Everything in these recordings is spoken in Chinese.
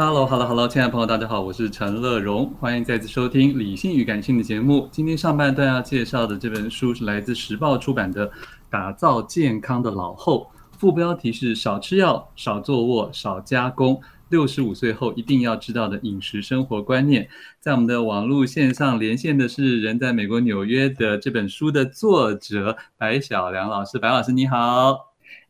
Hello，Hello，Hello，亲爱的朋友，大家好，我是陈乐荣，欢迎再次收听《理性与感性》的节目。今天上半段要介绍的这本书是来自时报出版的《打造健康的老后》，副标题是“少吃药、少坐卧、少加工，六十五岁后一定要知道的饮食生活观念”。在我们的网络线上连线的是人在美国纽约的这本书的作者白晓良老师，白老师你好。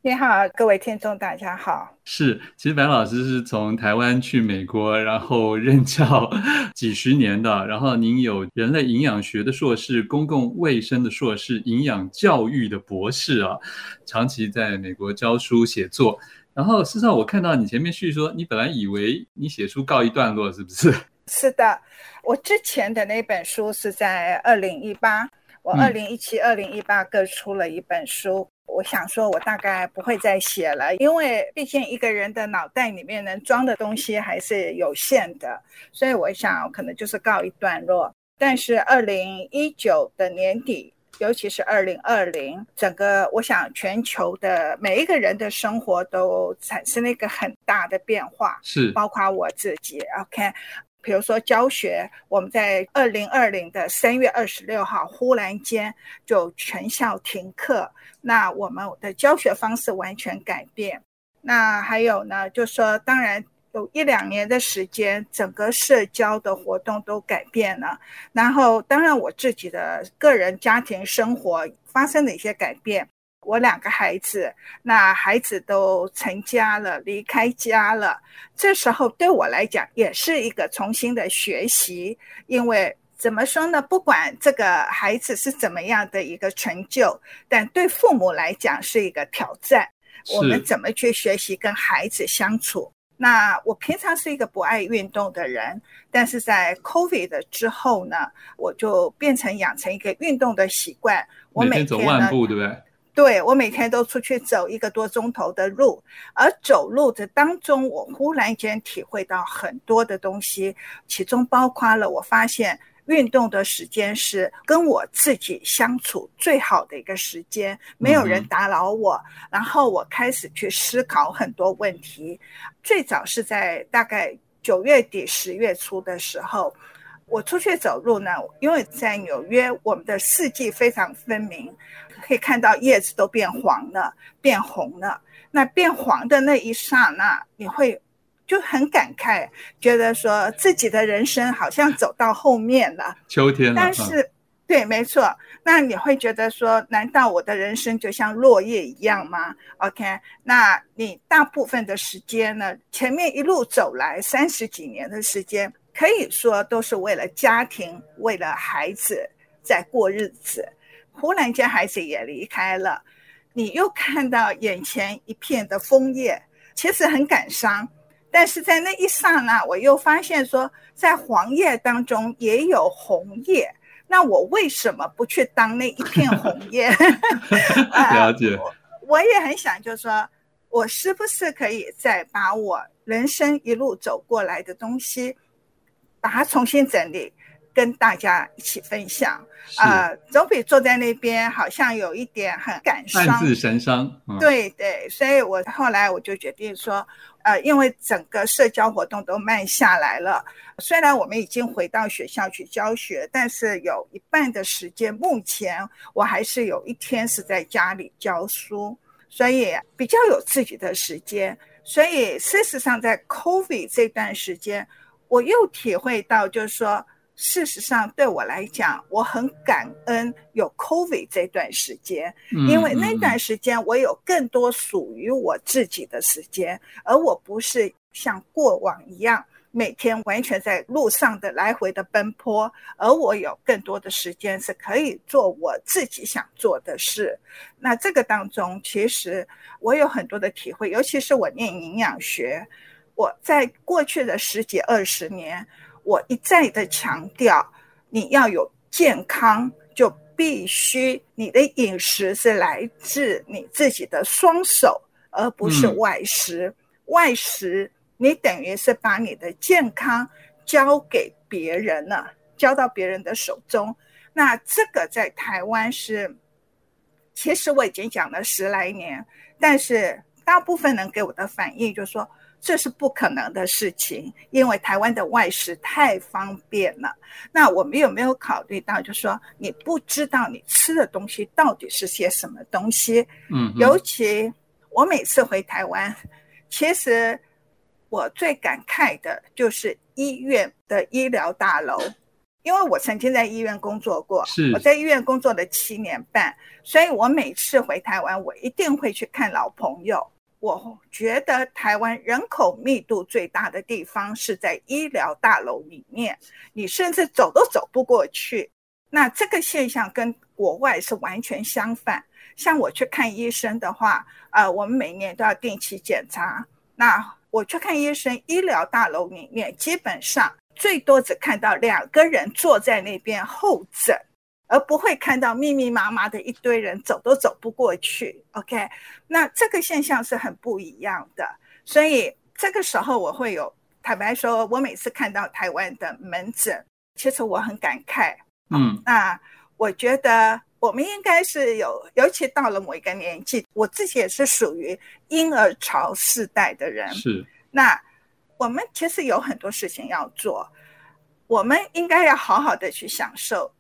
你好，各位听众，大家好。是，其实白老师是从台湾去美国，然后任教 几十年的。然后您有人类营养学的硕士、公共卫生的硕士、营养教育的博士啊，长期在美国教书写作。然后事实上，我看到你前面叙说，你本来以为你写书告一段落，是不是？是的，我之前的那本书是在二零一八，我二零一七、二零一八各出了一本书。我想说，我大概不会再写了，因为毕竟一个人的脑袋里面能装的东西还是有限的，所以我想可能就是告一段落。但是二零一九的年底，尤其是二零二零，整个我想全球的每一个人的生活都产生了一个很大的变化，是包括我自己。OK。比如说教学，我们在二零二零的三月二十六号忽然间就全校停课，那我们的教学方式完全改变。那还有呢，就说当然有一两年的时间，整个社交的活动都改变了。然后当然我自己的个人家庭生活发生了一些改变。我两个孩子，那孩子都成家了，离开家了。这时候对我来讲也是一个重新的学习，因为怎么说呢？不管这个孩子是怎么样的一个成就，但对父母来讲是一个挑战。我们怎么去学习跟孩子相处？那我平常是一个不爱运动的人，但是在 COVID 之后呢，我就变成养成一个运动的习惯。我每天，每天走万步，对不对？对，我每天都出去走一个多钟头的路，而走路的当中，我忽然间体会到很多的东西，其中包括了我发现运动的时间是跟我自己相处最好的一个时间，没有人打扰我，嗯、然后我开始去思考很多问题。最早是在大概九月底十月初的时候，我出去走路呢，因为在纽约，我们的四季非常分明。可以看到叶子都变黄了，变红了。那变黄的那一刹那，你会就很感慨，觉得说自己的人生好像走到后面了。秋天了。但是，对，没错。那你会觉得说，难道我的人生就像落叶一样吗？OK，那你大部分的时间呢？前面一路走来三十几年的时间，可以说都是为了家庭，为了孩子在过日子。忽然间，孩子也离开了，你又看到眼前一片的枫叶，其实很感伤。但是在那一刹那，我又发现说，在黄叶当中也有红叶。那我为什么不去当那一片红叶？了解。我，我也很想，就是说我是不是可以再把我人生一路走过来的东西，把它重新整理。跟大家一起分享。呃，总比坐在那边好像有一点很感伤，暗自神伤。嗯、对对，所以我后来我就决定说，呃，因为整个社交活动都慢下来了，虽然我们已经回到学校去教学，但是有一半的时间，目前我还是有一天是在家里教书，所以比较有自己的时间。所以事实上，在 COVID 这段时间，我又体会到，就是说。事实上，对我来讲，我很感恩有 COVID 这段时间，因为那段时间我有更多属于我自己的时间，而我不是像过往一样每天完全在路上的来回的奔波，而我有更多的时间是可以做我自己想做的事。那这个当中，其实我有很多的体会，尤其是我念营养学，我在过去的十几二十年。我一再的强调，你要有健康，就必须你的饮食是来自你自己的双手，而不是外食。嗯、外食，你等于是把你的健康交给别人了，交到别人的手中。那这个在台湾是，其实我已经讲了十来年，但是大部分人给我的反应就是说。这是不可能的事情，因为台湾的外食太方便了。那我们有没有考虑到，就是说你不知道你吃的东西到底是些什么东西？嗯，尤其我每次回台湾，其实我最感慨的就是医院的医疗大楼，因为我曾经在医院工作过，我在医院工作了七年半，所以我每次回台湾，我一定会去看老朋友。我觉得台湾人口密度最大的地方是在医疗大楼里面，你甚至走都走不过去。那这个现象跟国外是完全相反。像我去看医生的话，呃，我们每年都要定期检查。那我去看医生，医疗大楼里面基本上最多只看到两个人坐在那边候诊。而不会看到密密麻麻的一堆人走都走不过去，OK？那这个现象是很不一样的，所以这个时候我会有坦白说，我每次看到台湾的门诊，其实我很感慨。嗯，那我觉得我们应该是有，尤其到了某一个年纪，我自己也是属于婴儿潮世代的人。是，那我们其实有很多事情要做，我们应该要好好的去享受。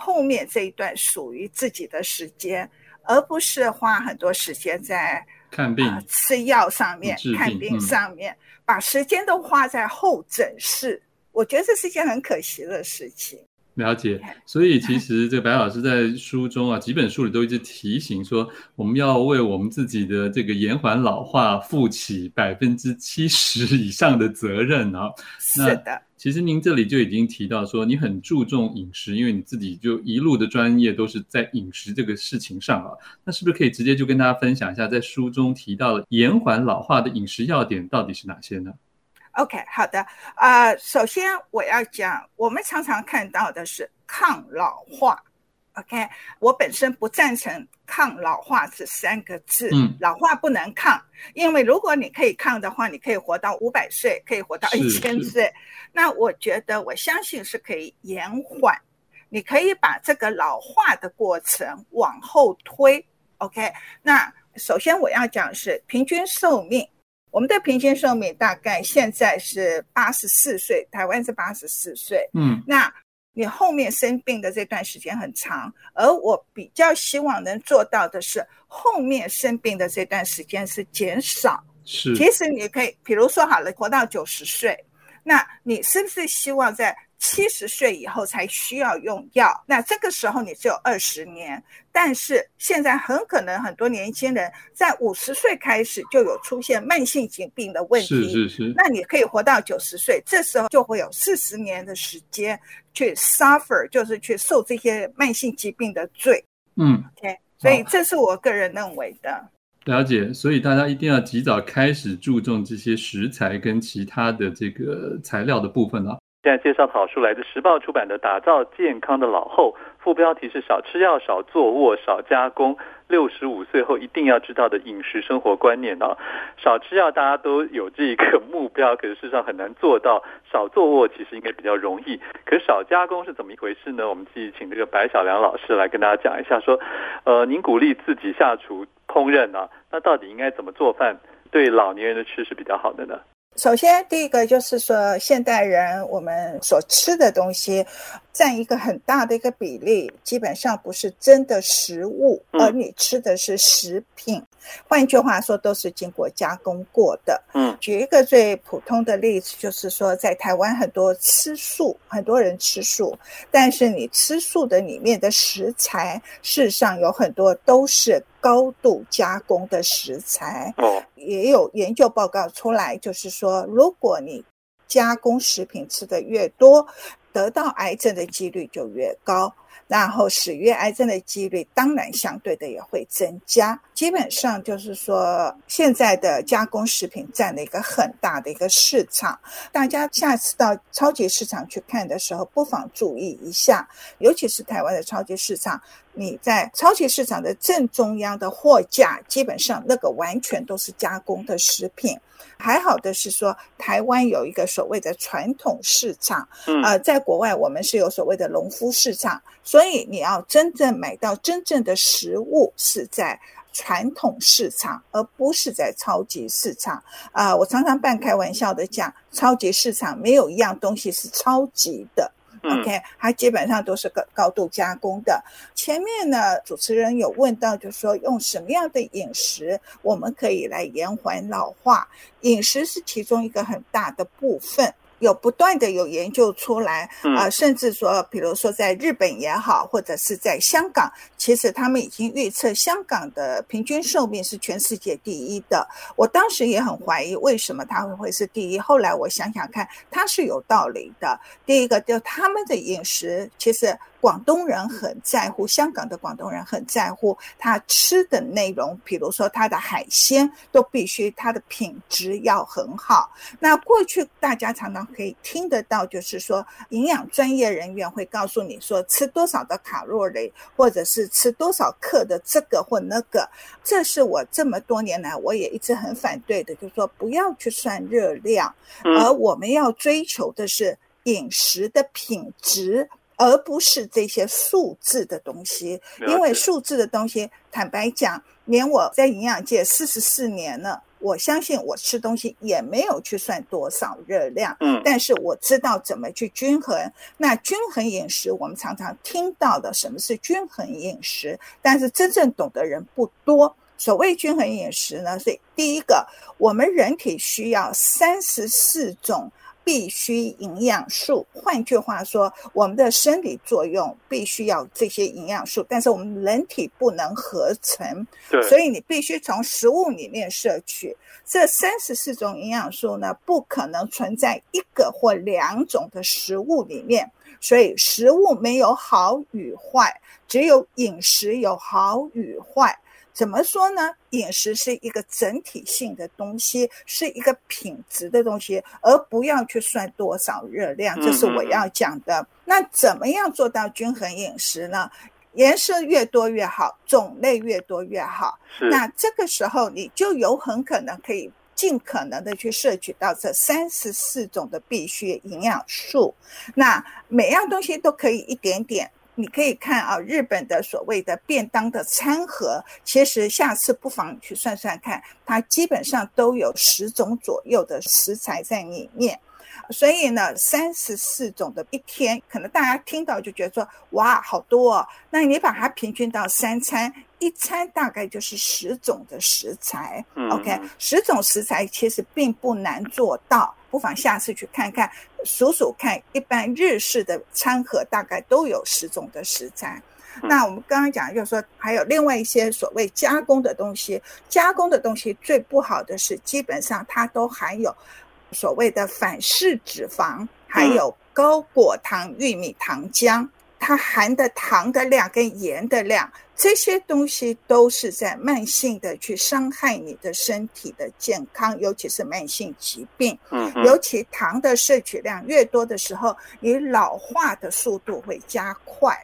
后面这一段属于自己的时间，而不是花很多时间在看病、呃、吃药上面、看病上面，嗯、把时间都花在候诊室。我觉得这是一件很可惜的事情。了解，所以其实这个白老师在书中啊，几本书里都一直提醒说，我们要为我们自己的这个延缓老化负起百分之七十以上的责任啊。是的，其实您这里就已经提到说，你很注重饮食，因为你自己就一路的专业都是在饮食这个事情上啊。那是不是可以直接就跟大家分享一下，在书中提到的延缓老化的饮食要点到底是哪些呢？OK，好的。呃，首先我要讲，我们常常看到的是抗老化。OK，我本身不赞成抗老化这三个字。嗯，老化不能抗，因为如果你可以抗的话，你可以活到五百岁，可以活到一千岁。那我觉得，我相信是可以延缓。你可以把这个老化的过程往后推。OK，那首先我要讲的是平均寿命。我们的平均寿命大概现在是八十四岁，台湾是八十四岁。嗯，那你后面生病的这段时间很长，而我比较希望能做到的是，后面生病的这段时间是减少。是，其实你可以，比如说好了，活到九十岁，那你是不是希望在？七十岁以后才需要用药，那这个时候你只有二十年。但是现在很可能很多年轻人在五十岁开始就有出现慢性疾病的问题。是是是。那你可以活到九十岁，这时候就会有四十年的时间去 suffer，就是去受这些慢性疾病的罪。嗯，OK。所以这是我个人认为的。了解，所以大家一定要及早开始注重这些食材跟其他的这个材料的部分啊。现在介绍好书来自时报出版的《打造健康的老后》，副标题是“少吃药、少坐卧、少加工”。六十五岁后一定要知道的饮食生活观念啊，少吃药大家都有这个目标，可是事实上很难做到。少坐卧其实应该比较容易，可是少加工是怎么一回事呢？我们继续请这个白小良老师来跟大家讲一下，说，呃，您鼓励自己下厨烹饪啊，那到底应该怎么做饭，对老年人的吃是比较好的呢？首先，第一个就是说，现代人我们所吃的东西占一个很大的一个比例，基本上不是真的食物，而你吃的是食品。换句话说，都是经过加工过的。嗯，举一个最普通的例子，就是说，在台湾很多吃素，很多人吃素，但是你吃素的里面的食材，事实上有很多都是高度加工的食材。哦，也有研究报告出来，就是说，如果你加工食品吃得越多，得到癌症的几率就越高。然后死于癌症的几率当然相对的也会增加。基本上就是说，现在的加工食品占了一个很大的一个市场。大家下次到超级市场去看的时候，不妨注意一下，尤其是台湾的超级市场。你在超级市场的正中央的货架，基本上那个完全都是加工的食品。还好的是说，台湾有一个所谓的传统市场，呃，在国外我们是有所谓的农夫市场，所以你要真正买到真正的食物是在传统市场，而不是在超级市场。啊，我常常半开玩笑的讲，超级市场没有一样东西是超级的。OK，它基本上都是高高度加工的。前面呢，主持人有问到，就是说用什么样的饮食我们可以来延缓老化？饮食是其中一个很大的部分。有不断的有研究出来啊、呃，甚至说，比如说在日本也好，或者是在香港，其实他们已经预测香港的平均寿命是全世界第一的。我当时也很怀疑为什么他会会是第一，后来我想想看，它是有道理的。第一个就他们的饮食其实。广东人很在乎，香港的广东人很在乎他吃的内容，比如说他的海鲜都必须它的品质要很好。那过去大家常常可以听得到，就是说营养专业人员会告诉你说吃多少的卡路里，或者是吃多少克的这个或那个。这是我这么多年来我也一直很反对的，就是说不要去算热量，而我们要追求的是饮食的品质。而不是这些数字的东西，因为数字的东西，坦白讲，连我在营养界四十四年了，我相信我吃东西也没有去算多少热量，嗯，但是我知道怎么去均衡。那均衡饮食，我们常常听到的什么是均衡饮食，但是真正懂的人不多。所谓均衡饮食呢，是第一个，我们人体需要三十四种。必须营养素，换句话说，我们的生理作用必须要这些营养素，但是我们人体不能合成，对，所以你必须从食物里面摄取。这三十四种营养素呢，不可能存在一个或两种的食物里面，所以食物没有好与坏，只有饮食有好与坏。怎么说呢？饮食是一个整体性的东西，是一个品质的东西，而不要去算多少热量。这是我要讲的。那怎么样做到均衡饮食呢？颜色越多越好，种类越多越好。那这个时候你就有很可能可以尽可能的去摄取到这三十四种的必需营养素。那每样东西都可以一点点。你可以看啊，日本的所谓的便当的餐盒，其实下次不妨去算算看，它基本上都有十种左右的食材在里面。所以呢，三十四种的一天，可能大家听到就觉得说，哇，好多哦。那你把它平均到三餐，一餐大概就是十种的食材。OK，十种食材其实并不难做到。不妨下次去看看，数数看，一般日式的餐盒大概都有十种的食材。那我们刚刚讲，就是说还有另外一些所谓加工的东西，加工的东西最不好的是，基本上它都含有所谓的反式脂肪，还有高果糖玉米糖浆。它含的糖的量跟盐的量，这些东西都是在慢性的去伤害你的身体的健康，尤其是慢性疾病。嗯，尤其糖的摄取量越多的时候，你老化的速度会加快。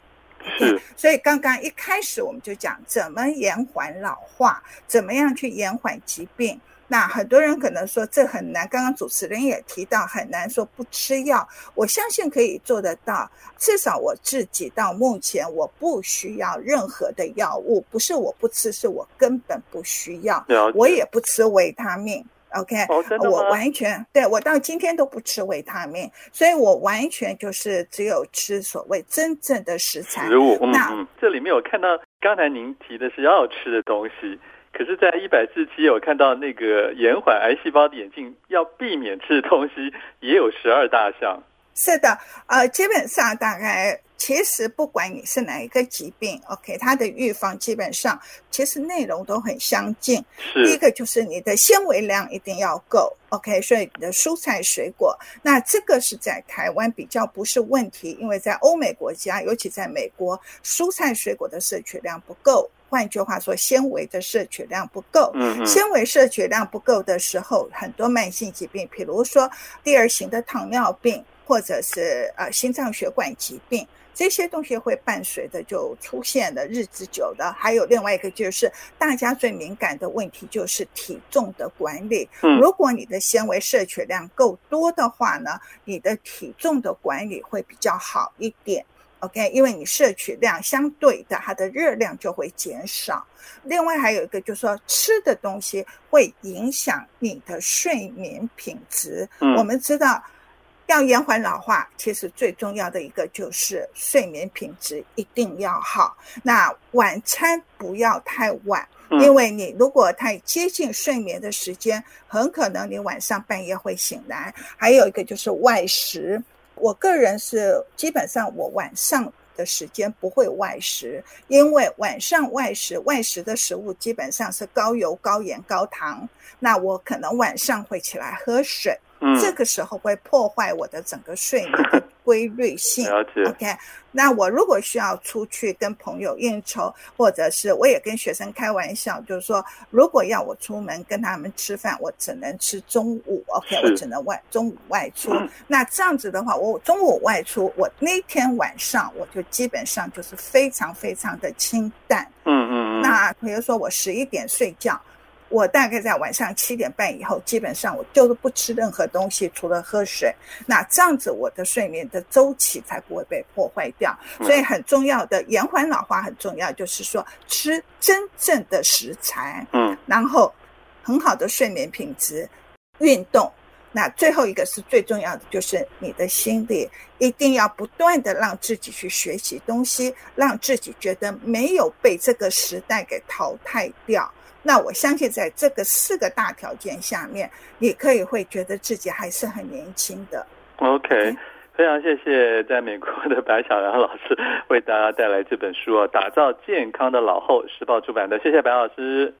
是，所以刚刚一开始我们就讲怎么延缓老化，怎么样去延缓疾病。那很多人可能说这很难，刚刚主持人也提到很难说不吃药，我相信可以做得到。至少我自己到目前我不需要任何的药物，不是我不吃，是我根本不需要。我也不吃维他命。OK，哦，我完全对，我到今天都不吃维他命，所以我完全就是只有吃所谓真正的食材。食物，那嗯，这里面我看到刚才您提的是要吃的东西。可是，在一百四七我看到那个延缓癌细胞的眼镜，要避免吃的东西也有十二大项。是的，呃，基本上大概其实不管你是哪一个疾病，OK，它的预防基本上其实内容都很相近。是。第一个就是你的纤维量一定要够，OK，所以你的蔬菜水果，那这个是在台湾比较不是问题，因为在欧美国家，尤其在美国，蔬菜水果的摄取量不够。换句话说，纤维的摄取量不够。嗯，纤维摄取量不够的时候，很多慢性疾病，比如说第二型的糖尿病，或者是呃心脏血管疾病，这些东西会伴随的就出现了日子久的。还有另外一个就是大家最敏感的问题，就是体重的管理。嗯，如果你的纤维摄取量够多的话呢，你的体重的管理会比较好一点。OK，因为你摄取量相对的，它的热量就会减少。另外还有一个就是说，吃的东西会影响你的睡眠品质。嗯，我们知道要延缓老化，其实最重要的一个就是睡眠品质一定要好。那晚餐不要太晚，因为你如果太接近睡眠的时间，很可能你晚上半夜会醒来。还有一个就是外食。我个人是基本上我晚上的时间不会外食，因为晚上外食外食的食物基本上是高油、高盐、高糖，那我可能晚上会起来喝水。嗯，这个时候会破坏我的整个睡眠的规律性。了解。OK，那我如果需要出去跟朋友应酬，或者是我也跟学生开玩笑，就是说，如果要我出门跟他们吃饭，我只能吃中午。OK，我只能外中午外出。嗯。那这样子的话，我中午外出，我那天晚上我就基本上就是非常非常的清淡。嗯嗯嗯。那比如说我十一点睡觉。我大概在晚上七点半以后，基本上我就是不吃任何东西，除了喝水。那这样子，我的睡眠的周期才不会被破坏掉。所以很重要的延缓老化很重要，就是说吃真正的食材，嗯，然后很好的睡眠品质，运动。那最后一个是最重要的，就是你的心理一定要不断的让自己去学习东西，让自己觉得没有被这个时代给淘汰掉。那我相信，在这个四个大条件下面，你可以会觉得自己还是很年轻的。OK，非常谢谢在美国的白小杨老师为大家带来这本书啊，打造健康的老后，时报出版的，谢谢白老师。